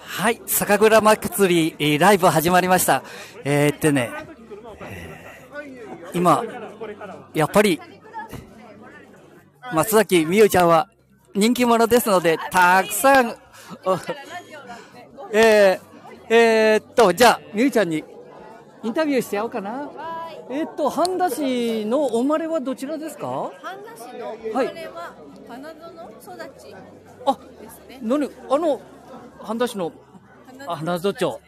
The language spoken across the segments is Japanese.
はい、酒蔵祭り、えーライブ始まりました。えー、ってね、えー今、やっぱり、松崎美優ちゃんは人気者ですので、たくさん、おえー、えーっと、じゃあ、美優ちゃんにインタビューしてやろうかな。えーっと、半田市のお生まれはどちらですか？半田市の生まれは花園育ちあ。何あの、半田市の、あ花園町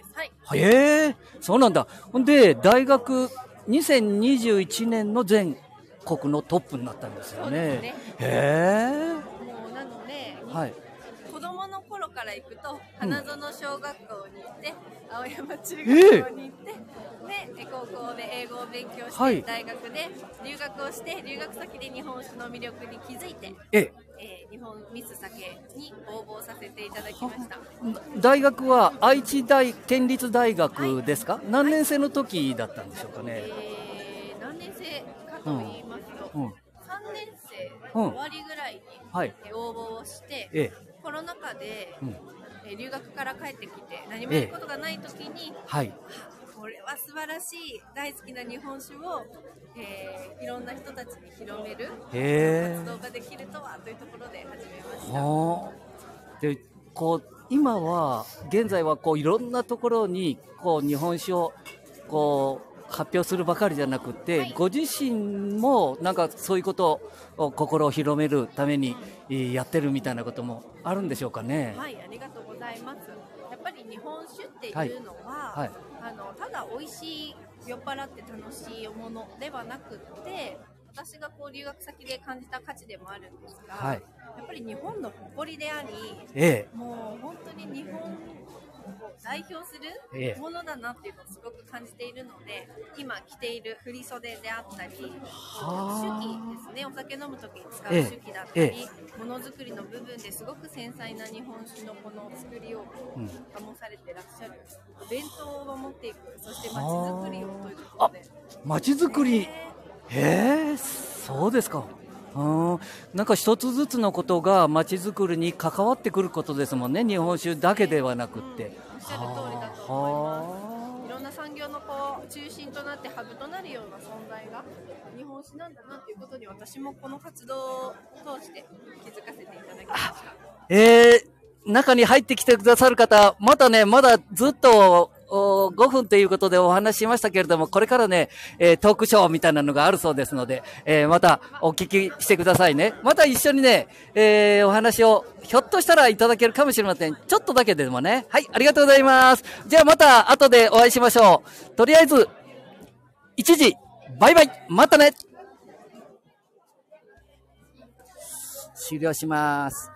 はい。へえ、そうなんだ。ほんで、大学2021年の全国のトップになったんですよね。ねへもうなので、え。はい。子供の頃から行くと花園小学校に行って、青山中学校に行って、で高校で英語を勉強して、はい大学で留学をして留学先で日本酒の魅力に気づいて、ええ、えー日本ミス酒に応募させていただきました。大学は愛知大県立大学ですか、何年生の時だったんでしょうかね？えー何年生かと言いますと、うん。3年生の終わりぐらいに、応募をして、ええ。コロナ禍で、うん。えー留学から帰ってきて何もやることがない時に、はい。これは素晴らしい大好きな日本酒を、えーいろんな人たちに広める。活動ができるとはというところで始めました。はあ。で、こう、今は、現在はこう、いろんなところに、こう、日本酒を、こう、発表するばかりじゃなくて、はいご自身も、なんかそういうことを、心を広めるために、えーやってるみたいなこともあるんでしょうかね。はい、ありがとうございます。やっぱり日本酒っていうのは、はい。あのただ美味しい酔っ払って楽しいものではなくって私がこう留学先で感じた価値でもあるんですが、はい。やっぱり日本の誇りでありえもう本当に日代表すええ。るものだなっていうのをすごく感じているので今着ている振り袖であったりはあ。手記ですね。お酒飲む時に使うええ手記だったり、えものづくりの部分ですごく繊細な日本酒のこの作りをうん。醸されてらっしゃるお弁当を守っていくそして街づくりをというところで。街づくり、ねへえ、そうですか。うん、なんか一つずつのことが街づくりに関わってくることですもんね、日本酒だけではなくって。っしゃる通りだと思いますいろんな産業のこう中心となってハブとなるような存在が日本史なんだなということに私もこの活動を通して気づかせていただきました。えー、中に入ってきてくださる方、まだね、まだずっと、お5分ということでお話ししましたけれども、これからね、えートークショーみたいなのがあるそうですので、えーまたお聞きしてくださいね。また一緒にね、えーお話をひょっとしたらいただけるかもしれません。ちょっとだけでもね。はい、ありがとうございます。じゃあまた後でお会いしましょう。とりあえず、1時、バイバイ、またね終了します。